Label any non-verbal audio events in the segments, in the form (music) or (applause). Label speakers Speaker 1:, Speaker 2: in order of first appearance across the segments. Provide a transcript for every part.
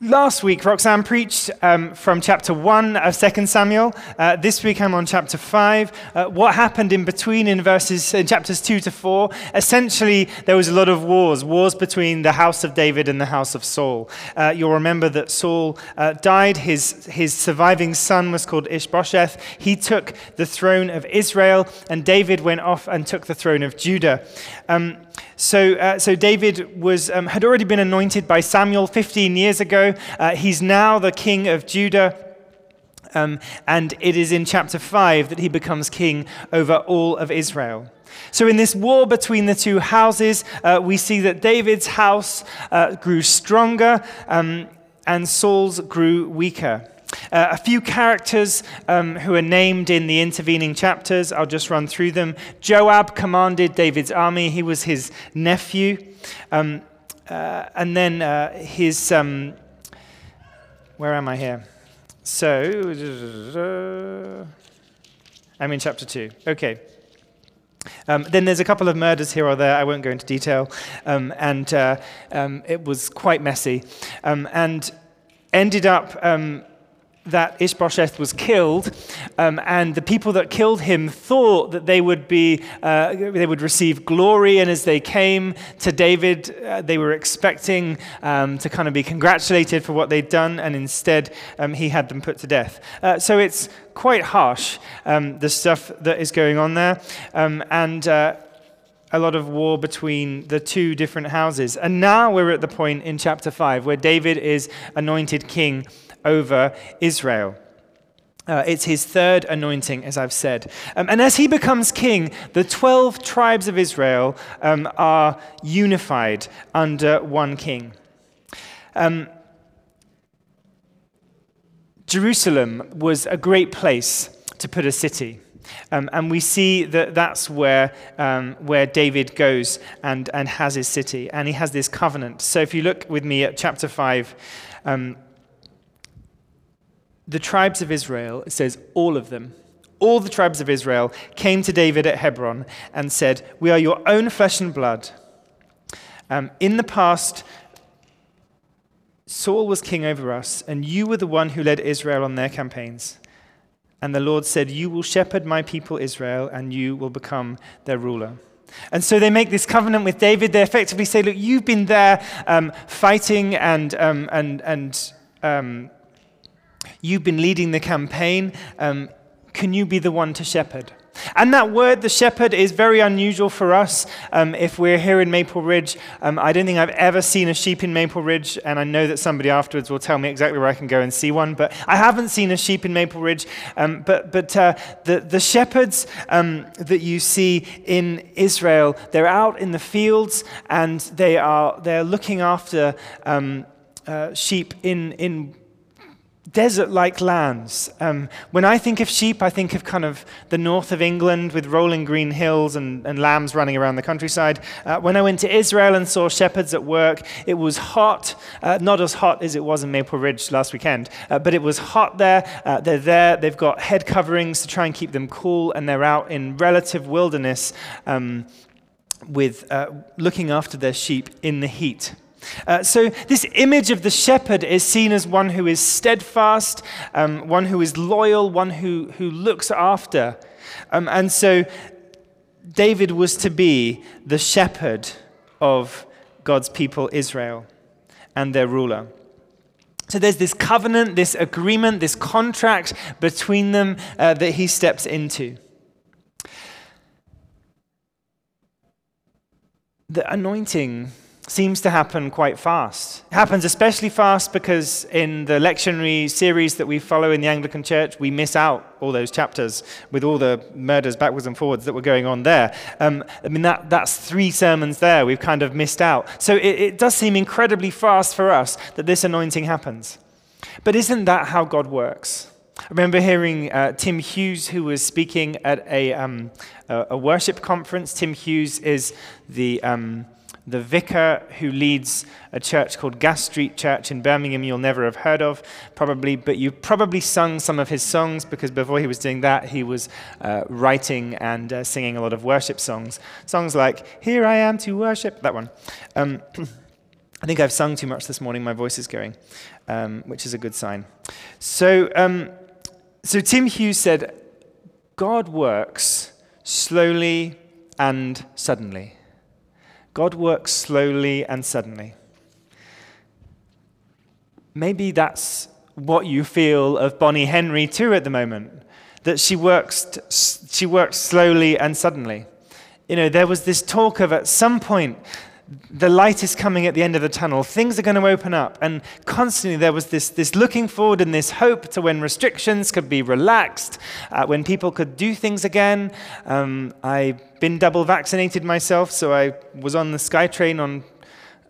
Speaker 1: Last week, Roxanne preached um, from chapter 1 of 2 Samuel. Uh, this week, I'm on chapter 5. Uh, what happened in between in verses in chapters 2 to 4? Essentially, there was a lot of wars, wars between the house of David and the house of Saul. Uh, you'll remember that Saul uh, died. His, his surviving son was called Ishbosheth. He took the throne of Israel, and David went off and took the throne of Judah. Um, so, uh, so David was, um, had already been anointed by Samuel 15 years ago. Uh, he's now the king of Judah. Um, and it is in chapter 5 that he becomes king over all of Israel. So, in this war between the two houses, uh, we see that David's house uh, grew stronger um, and Saul's grew weaker. Uh, a few characters um, who are named in the intervening chapters, I'll just run through them. Joab commanded David's army, he was his nephew. Um, uh, and then uh, his. Where am I here? So. I'm in chapter 2. Okay. Um, then there's a couple of murders here or there. I won't go into detail. Um, and uh, um, it was quite messy. Um, and ended up um, that Ishbosheth was killed, um, and the people that killed him thought that they would be uh, they would receive glory, and as they came to David, uh, they were expecting um, to kind of be congratulated for what they'd done, and instead um, he had them put to death. Uh, so it's quite harsh um, the stuff that is going on there, um, and uh, a lot of war between the two different houses. And now we're at the point in chapter 5 where David is anointed king over Israel. Uh, it's his third anointing, as I've said. Um, and as he becomes king, the 12 tribes of Israel um, are unified under one king. Um, Jerusalem was a great place to put a city. Um, and we see that that's where, um, where David goes and, and has his city. And he has this covenant. So if you look with me at chapter 5, um, the tribes of Israel, it says all of them, all the tribes of Israel came to David at Hebron and said, We are your own flesh and blood. Um, in the past, Saul was king over us, and you were the one who led Israel on their campaigns. And the Lord said, You will shepherd my people Israel, and you will become their ruler. And so they make this covenant with David. They effectively say, Look, you've been there um, fighting and, um, and, and um, You've been leading the campaign. Um, can you be the one to shepherd? And that word, the shepherd, is very unusual for us. Um, if we're here in Maple Ridge, um, I don't think I've ever seen a sheep in Maple Ridge, and I know that somebody afterwards will tell me exactly where I can go and see one. But I haven't seen a sheep in Maple Ridge. Um, but but uh, the, the shepherds um, that you see in Israel, they're out in the fields and they are they're looking after um, uh, sheep in in desert like lands. Um, when I think of sheep, I think of kind of the north of England with rolling green hills and, and lambs running around the countryside. Uh, when I went to Israel and saw shepherds at work, it was hot, uh, not as hot as it was in Maple Ridge last weekend, uh, but it was hot there. Uh, they're there, they've got head coverings to try and keep them cool, and they're out in relative wilderness um, with uh, looking after their sheep in the heat. Uh, so, this image of the shepherd is seen as one who is steadfast, um, one who is loyal, one who, who looks after. Um, and so, David was to be the shepherd of God's people, Israel, and their ruler. So, there's this covenant, this agreement, this contract between them uh, that he steps into. The anointing seems to happen quite fast. It happens especially fast because in the lectionary series that we follow in the Anglican Church, we miss out all those chapters with all the murders backwards and forwards that were going on there. Um, I mean, that, that's three sermons there we've kind of missed out. So it, it does seem incredibly fast for us that this anointing happens. But isn't that how God works? I remember hearing uh, Tim Hughes, who was speaking at a, um, a, worship conference. Tim Hughes is the. Um, the vicar who leads a church called Gas Street Church in Birmingham, you'll never have heard of, probably, but you've probably sung some of his songs because before he was doing that, he was uh, writing and uh, singing a lot of worship songs. Songs like, Here I Am to Worship, that one. Um, (clears throat) I think I've sung too much this morning. My voice is going, um, which is a good sign. So, um, so Tim Hughes said, God works slowly and suddenly. God works slowly and suddenly. Maybe that's what you feel of Bonnie Henry too at the moment, that she works, she works slowly and suddenly. You know, there was this talk of at some point the light is coming at the end of the tunnel. Things are going to open up. And constantly there was this, this looking forward and this hope to when restrictions could be relaxed, uh, when people could do things again. Um, I've been double vaccinated myself, so I was on the SkyTrain on.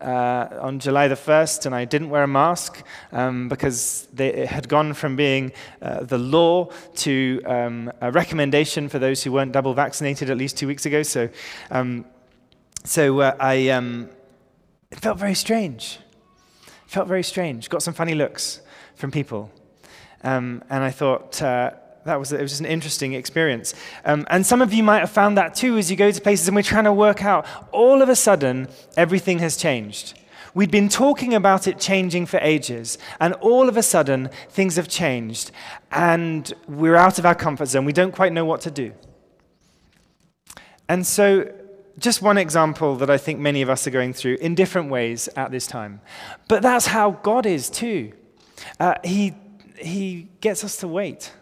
Speaker 1: Uh, on July the 1st, and I didn't wear a mask um, because they, it had gone from being uh, the law to um, a recommendation for those who weren't double vaccinated at least two weeks ago. So um, so uh, I, um, it felt very strange. It felt very strange. Got some funny looks from people. Um, and I thought uh, that was, it was just an interesting experience. Um, and some of you might have found that too as you go to places and we're trying to work out. All of a sudden, everything has changed. We'd been talking about it changing for ages, and all of a sudden, things have changed, and we're out of our comfort zone. We don't quite know what to do. And so just one example that I think many of us are going through in different ways at this time. But that's how God is too. Uh, he, he gets us to wait.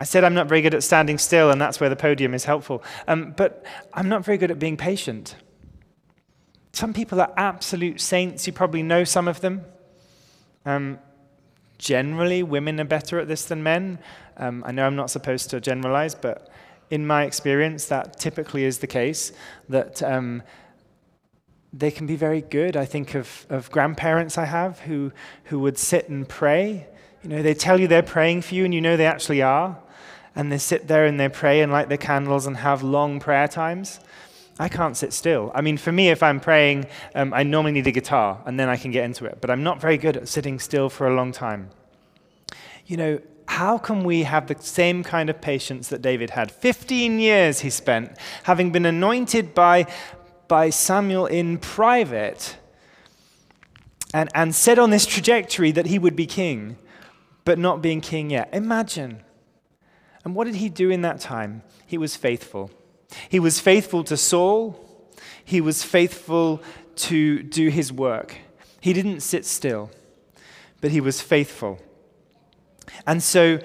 Speaker 1: I said I'm not very good at standing still, and that's where the podium is helpful. Um, but I'm not very good at being patient. Some people are absolute saints. You probably know some of them. Um, generally, women are better at this than men. Um, I know I'm not supposed to generalize, but in my experience, that typically is the case, that um, they can be very good. I think of, of grandparents I have who, who would sit and pray. You know, they tell you they're praying for you, and you know they actually are. And they sit there and they pray and light their candles and have long prayer times. I can't sit still. I mean, for me, if I'm praying, um, I normally need a guitar, and then I can get into it. But I'm not very good at sitting still for a long time. You know, how can we have the same kind of patience that David had? 15 years he spent having been anointed by, by Samuel in private and, and set on this trajectory that he would be king, but not being king yet. Imagine. And what did he do in that time? He was faithful. He was faithful to Saul, he was faithful to do his work. He didn't sit still, but he was faithful. And so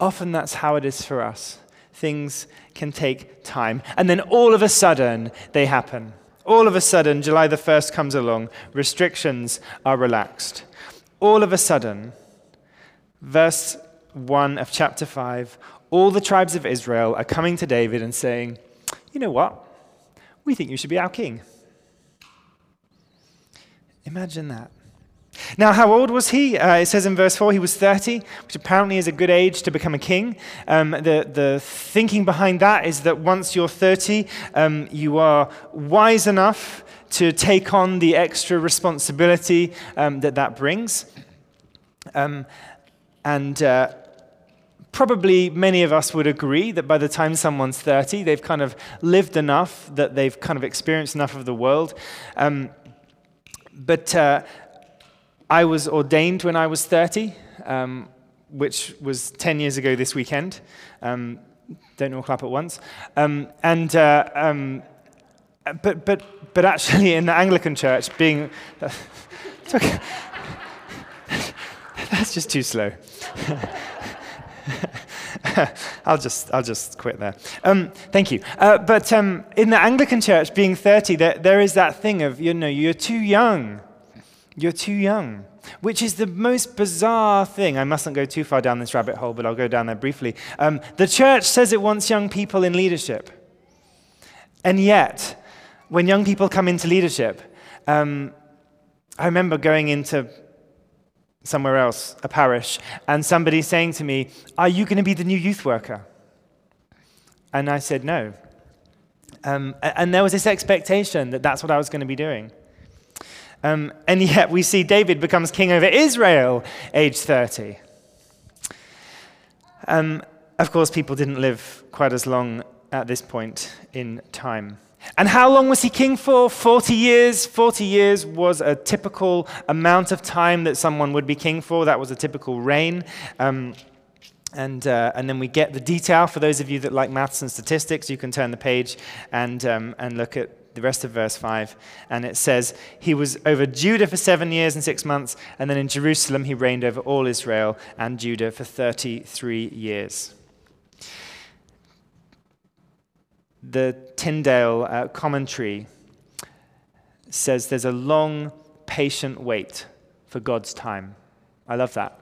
Speaker 1: often that's how it is for us. Things can take time. And then all of a sudden, they happen. All of a sudden, July the 1st comes along, restrictions are relaxed. All of a sudden, verse 1 of chapter 5, all the tribes of Israel are coming to David and saying, You know what? We think you should be our king. Imagine that. Now, how old was he? Uh, it says in verse 4 he was 30, which apparently is a good age to become a king. Um, the, the thinking behind that is that once you're 30, um, you are wise enough to take on the extra responsibility um, that that brings. Um, and uh, probably many of us would agree that by the time someone's 30, they've kind of lived enough, that they've kind of experienced enough of the world. Um, but uh, I was ordained when I was 30, um, which was 10 years ago this weekend. Um, don't all clap at once. Um, and, uh, um, but, but, but actually, in the Anglican Church, being. Uh, (laughs) okay. That's just too slow. (laughs) I'll just, I'll just quit there. Um, thank you. Uh, but um, in the Anglican Church, being 30, there, there is that thing of, you know, you're too young you're too young, which is the most bizarre thing. I mustn't go too far down this rabbit hole, but I'll go down there briefly. Um, the church says it wants young people in leadership. And yet, when young people come into leadership, um, I remember going into somewhere else, a parish, and somebody saying to me, Are you going to be the new youth worker? And I said, No. Um, and there was this expectation that that's what I was going to be doing. Um, and yet we see David becomes king over Israel age 30. Um, of course, people didn't live quite as long at this point in time. And how long was he king for? 40 years. 40 years was a typical amount of time that someone would be king for. That was a typical reign. Um, and, uh, and then we get the detail. For those of you that like maths and statistics, you can turn the page and, um, and look at the rest of verse 5. And it says, He was over Judah for seven years and six months, and then in Jerusalem he reigned over all Israel and Judah for 33 years. The Tyndale uh, commentary says there's a long, patient wait for God's time. I love that.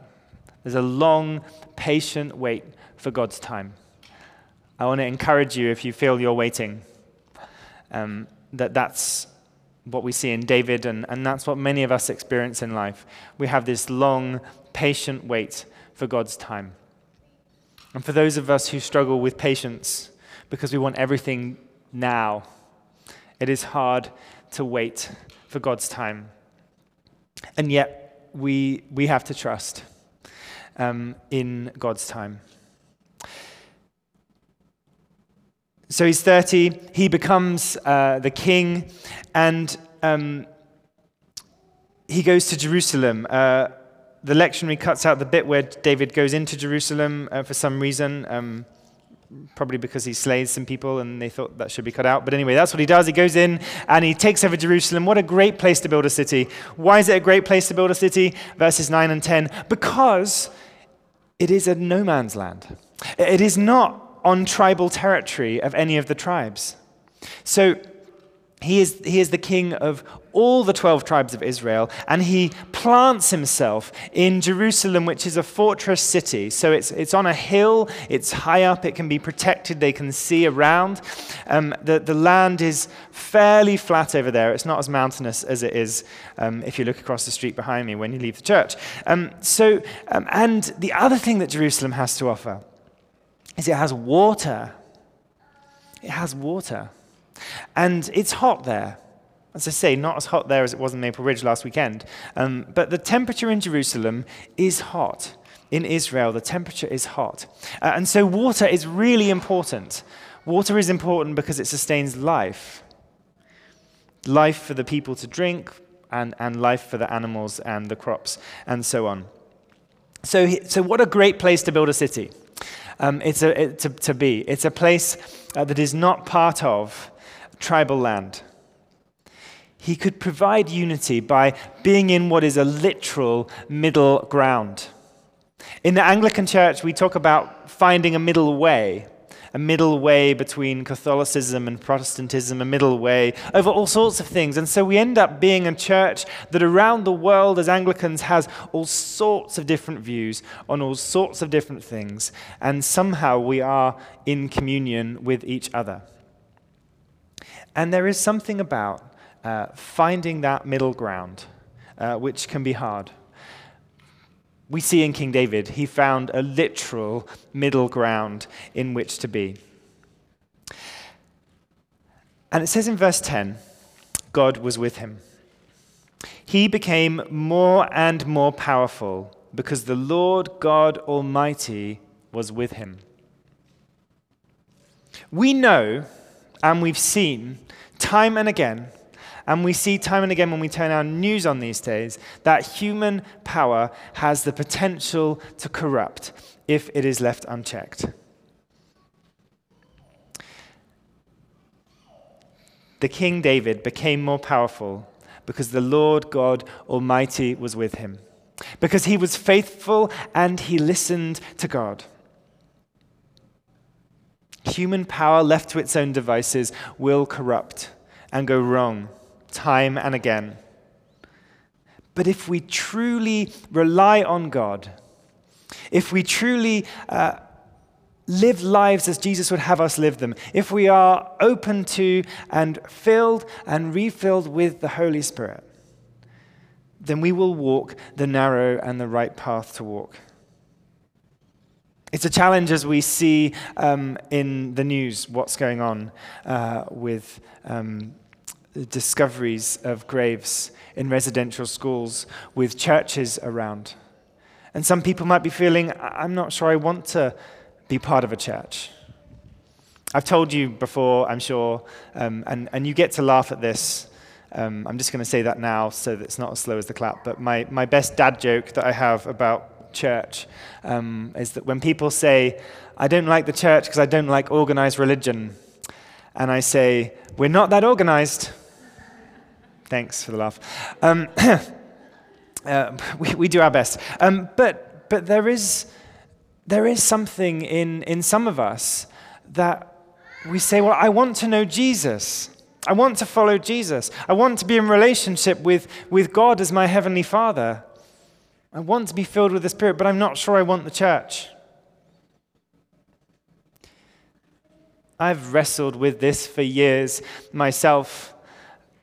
Speaker 1: There's a long, patient wait for God's time. I want to encourage you if you feel you're waiting, um, that that's what we see in David, and, and that's what many of us experience in life. We have this long, patient wait for God's time. And for those of us who struggle with patience because we want everything now, it is hard to wait for God's time. And yet, we, we have to trust um, in God's time. So he's 30, he becomes uh, the king, and um, he goes to Jerusalem. Uh, the lectionary cuts out the bit where David goes into Jerusalem uh, for some reason. Um, probably because he slays some people and they thought that should be cut out. But anyway, that's what he does. He goes in and he takes over Jerusalem. What a great place to build a city. Why is it a great place to build a city? Verses 9 and 10. Because it is a no man's land. It is not on tribal territory of any of the tribes. So he is, he is the king of all the 12 tribes of Israel, and he plants himself in Jerusalem, which is a fortress city. So it's, it's on a hill, it's high up, it can be protected, they can see around. Um, the, the land is fairly flat over there. It's not as mountainous as it is um, if you look across the street behind me when you leave the church. Um, so, um, and the other thing that Jerusalem has to offer is it has water. It has water. And it's hot there. As I say, not as hot there as it was in Maple Ridge last weekend. Um, but the temperature in Jerusalem is hot. In Israel, the temperature is hot. Uh, and so water is really important. Water is important because it sustains life life for the people to drink, and, and life for the animals and the crops, and so on. So, so what a great place to build a city. Um, it's a, it, to, to be. It's a place uh, that is not part of tribal land. He could provide unity by being in what is a literal middle ground. In the Anglican Church, we talk about finding a middle way, a middle way between Catholicism and Protestantism, a middle way over all sorts of things. And so we end up being a church that around the world, as Anglicans, has all sorts of different views on all sorts of different things. And somehow we are in communion with each other. And there is something about uh, finding that middle ground, uh, which can be hard. We see in King David, he found a literal middle ground in which to be. And it says in verse 10 God was with him. He became more and more powerful because the Lord God Almighty was with him. We know and we've seen time and again, and we see time and again when we turn our news on these days, that human power has the potential to corrupt if it is left unchecked. The King David became more powerful because the Lord God Almighty was with him, because he was faithful and he listened to God. Human power left to its own devices will corrupt and go wrong time and again. But if we truly rely on God, if we truly uh, live lives as Jesus would have us live them, if we are open to and filled and refilled with the Holy Spirit, then we will walk the narrow and the right path to walk. It's a challenge as we see um, in the news what's going on uh, with um, discoveries of graves in residential schools, with churches around. And some people might be feeling, I'm not sure I want to be part of a church. I've told you before, I'm sure, um, and, and you get to laugh at this. Um, I'm just going to say that now so that it's not as slow as the clap. But my, my best dad joke that I have about church um, is that when people say, I don't like the church because I don't like organized religion, and I say, We're not that organized. Thanks for the laugh. Um, (clears throat) uh, we, we do our best. Um, but, but there, is, there is something in, in some of us that we say, Well, I want to know Jesus. I want to follow Jesus. I want to be in relationship with, with God as my heavenly Father. I want to be filled with the Spirit, but I'm not sure I want the church. I've wrestled with this for years myself.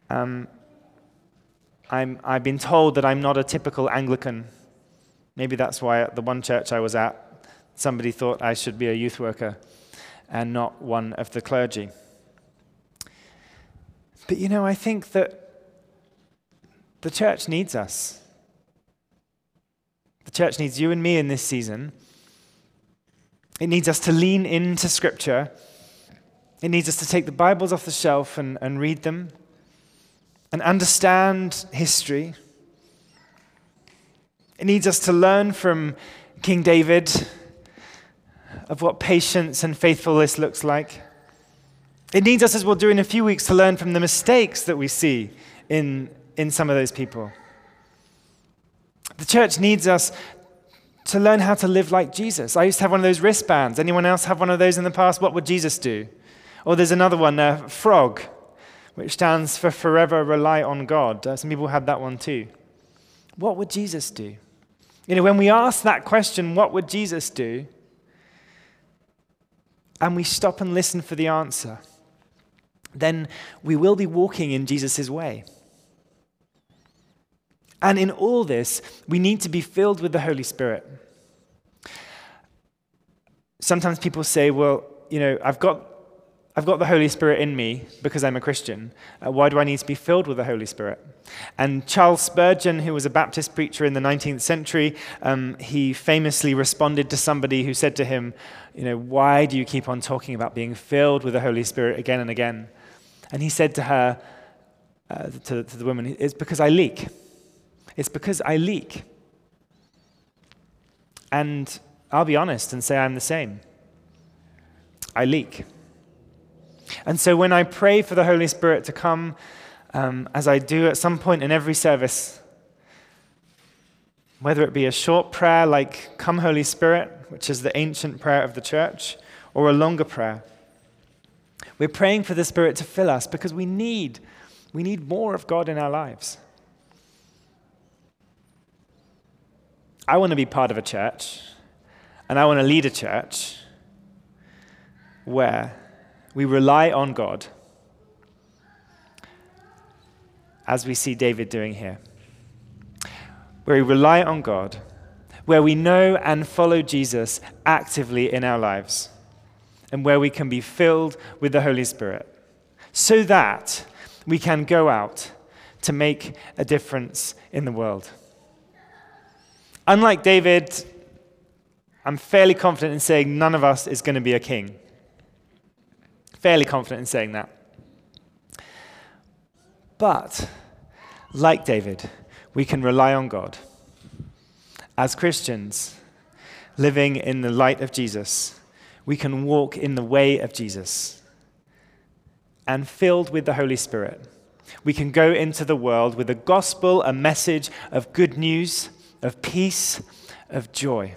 Speaker 1: Um, I'm, I've been told that I'm not a typical Anglican. Maybe that's why at the one church I was at, somebody thought I should be a youth worker and not one of the clergy. But you know, I think that the church needs us. The church needs you and me in this season. It needs us to lean into Scripture it needs us to take the Bibles off the shelf and, and read them and understand history. It needs us to learn from King David of what patience and faithfulness looks like. It needs us, as we'll do in a few weeks, to learn from the mistakes that we see in, in some of those people. The church needs us to learn how to live like Jesus. I used to have one of those wristbands. Anyone else have one of those in the past? What would Jesus do? Or there's another one, uh, FROG, which stands for Forever Rely on God. Uh, some people had that one too. What would Jesus do? You know, when we ask that question, what would Jesus do? And we stop and listen for the answer, then we will be walking in Jesus' way. And in all this, we need to be filled with the Holy Spirit. Sometimes people say, well, you know, I've got I've got the Holy Spirit in me because I'm a Christian. Uh, why do I need to be filled with the Holy Spirit? And Charles Spurgeon, who was a Baptist preacher in the 19th century, um, he famously responded to somebody who said to him, You know, why do you keep on talking about being filled with the Holy Spirit again and again? And he said to her, uh, to, to the woman, It's because I leak. It's because I leak. And I'll be honest and say I'm the same. I leak. And so when I pray for the Holy Spirit to come, um, as I do at some point in every service, whether it be a short prayer like Come, Holy Spirit, which is the ancient prayer of the church, or a longer prayer, we're praying for the Spirit to fill us because we need, we need more of God in our lives. I want to be part of a church, and I want to lead a church where we rely on God, as we see David doing here. Where we rely on God, where we know and follow Jesus actively in our lives, and where we can be filled with the Holy Spirit, so that we can go out to make a difference in the world. Unlike David, I'm fairly confident in saying none of us is going to be a king. Fairly confident in saying that. But, like David, we can rely on God. As Christians, living in the light of Jesus, we can walk in the way of Jesus. And filled with the Holy Spirit, we can go into the world with a gospel, a message of good news, of peace, of joy.